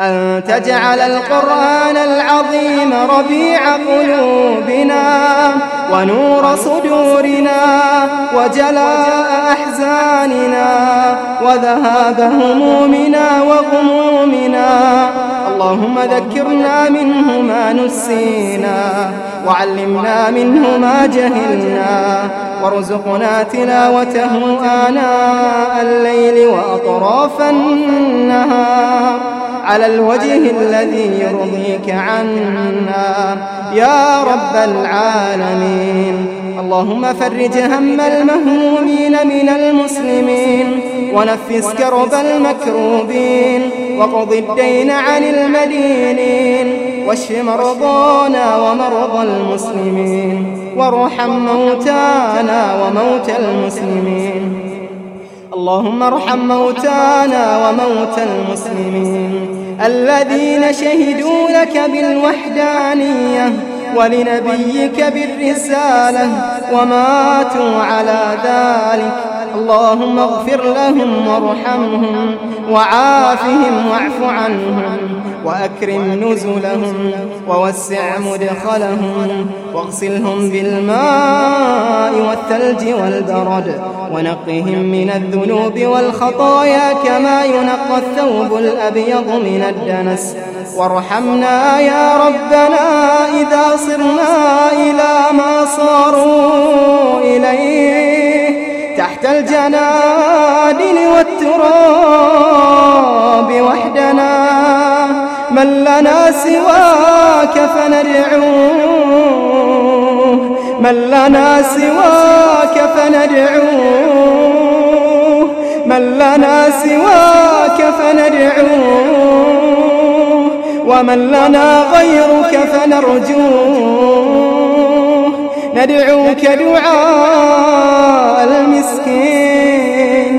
أن تجعل القرآن العظيم ربيع قلوبنا ونور صدورنا وجلاء أحزاننا وذهاب همومنا وغمومنا. اللهم ذكرنا منه ما نسينا وعلمنا منه ما جهلنا وارزقنا تلاوته آناء الليل وأطراف النهار. على الوجه الذي يرضيك عنا. يا رب العالمين. اللهم فرج هم المهمومين من المسلمين. ونفس كرب المكروبين. وقض الدين عن المدينين. واشف مرضانا ومرضى المسلمين. وارحم موتانا وموتى المسلمين. اللهم ارحم موتانا وموتى المسلمين الذين شهدوا لك بالوحدانية ولنبيك بالرسالة وماتوا على ذلك. اللهم اغفر لهم وارحمهم وعافهم واعف عنهم. وأكرم نزلهم ووسع مدخلهم واغسلهم بالماء والثلج والبرد ونقهم من الذنوب والخطايا كما ينقى الثوب الأبيض من الدنس. وارحمنا يا ربنا إذا صرنا إلى ما صاروا إليه تحت الجنادل والتراب وحدنا. من لنا سواك فندعوه من لنا سواك فندعوه من لنا سواك فندعوه ومن لنا غيرك فنرجوه. ندعوك دعاء المسكين.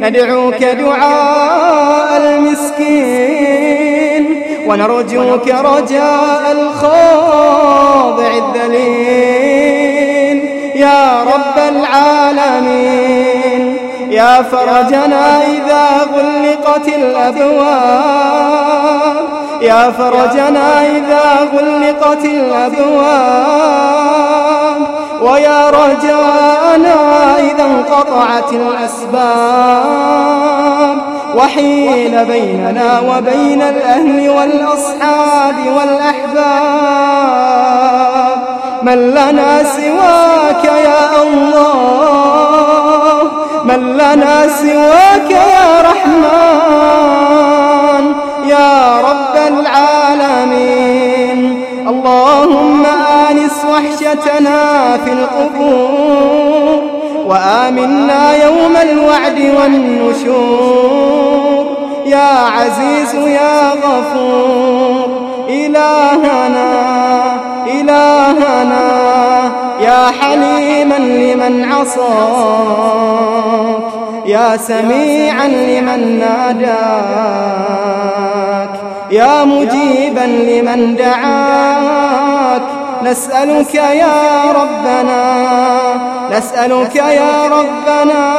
ندعوك دعاء المسكين. ونرجوك رجاء الخاضع الذليل. يا رب العالمين. يا فرجنا إذا غلقت الأبواب. يا فرجنا إذا غلقت الأبواب. ويا رجاءنا إذا انقطعت الأسباب. وحيل بيننا وبين الأهل والأصحاب والأحباب. من لنا سواك يا الله؟ من لنا سواك وآمنا يوم الوعد والنشور. يا عزيز يا غفور إلهنا إلهنا يا حليما لمن عصاك يا سميعا لمن ناداك يا مجيبا لمن دعاك. نسألك يا ربنا نسألك يا ربنا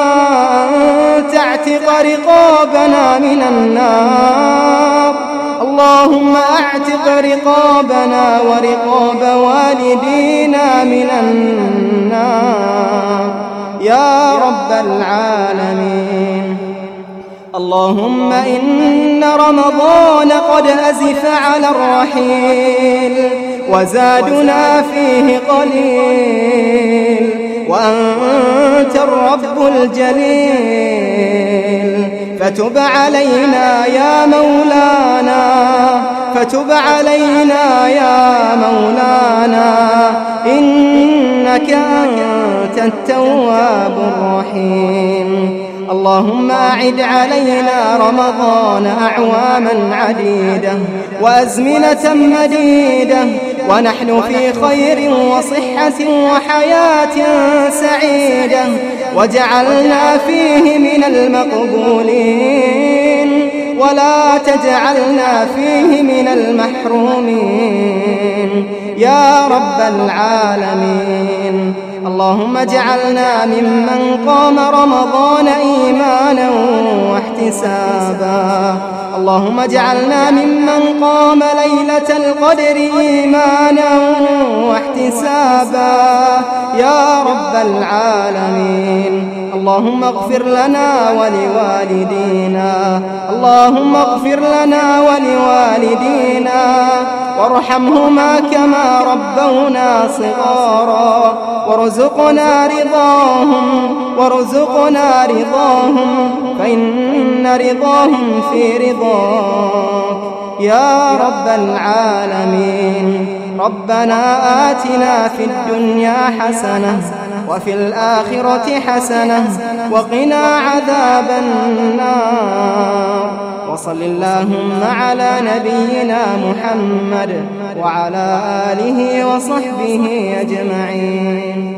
أن تعتق رقابنا من النار. اللهم أعتق رقابنا ورقاب والدينا من النار. يا رب العالمين. اللهم إن رمضان قد أزف على الرحيل وزادنا فيه قليل. وأنت الرب الجليل. فتب علينا يا مولانا فتب علينا يا مولانا. إنك أنت التواب الرحيم. اللهم أعد علينا رمضان أعواما عديدة وأزمنة مديدة ونحن في خير وصحة وحياة سعيدة وجعلنا فيه من المقبولين ولا تجعلنا فيه من المحرومين يا رب العالمين اللهم اجعلنا ممن قام رمضان إيمانا واحتسابا. اللهم اجعلنا ممن قام ليلة القدر إيمانا واحتسابا. يا رب العالمين. اللهم اغفر لنا ولوالدينا. اللهم اغفر لنا ولوالدينا. وارحمهما كما ربونا صغارا. وارزقنا رضاهم. وارزقنا رضاهم. فإن رضاهم في رضاك. يا رب العالمين. ربنا آتنا في الدنيا حسنة وفي الآخرة حسنة وقنا عذاب النار. وصل اللهم على نبينا محمد وعلى آله وصحبه أجمعين.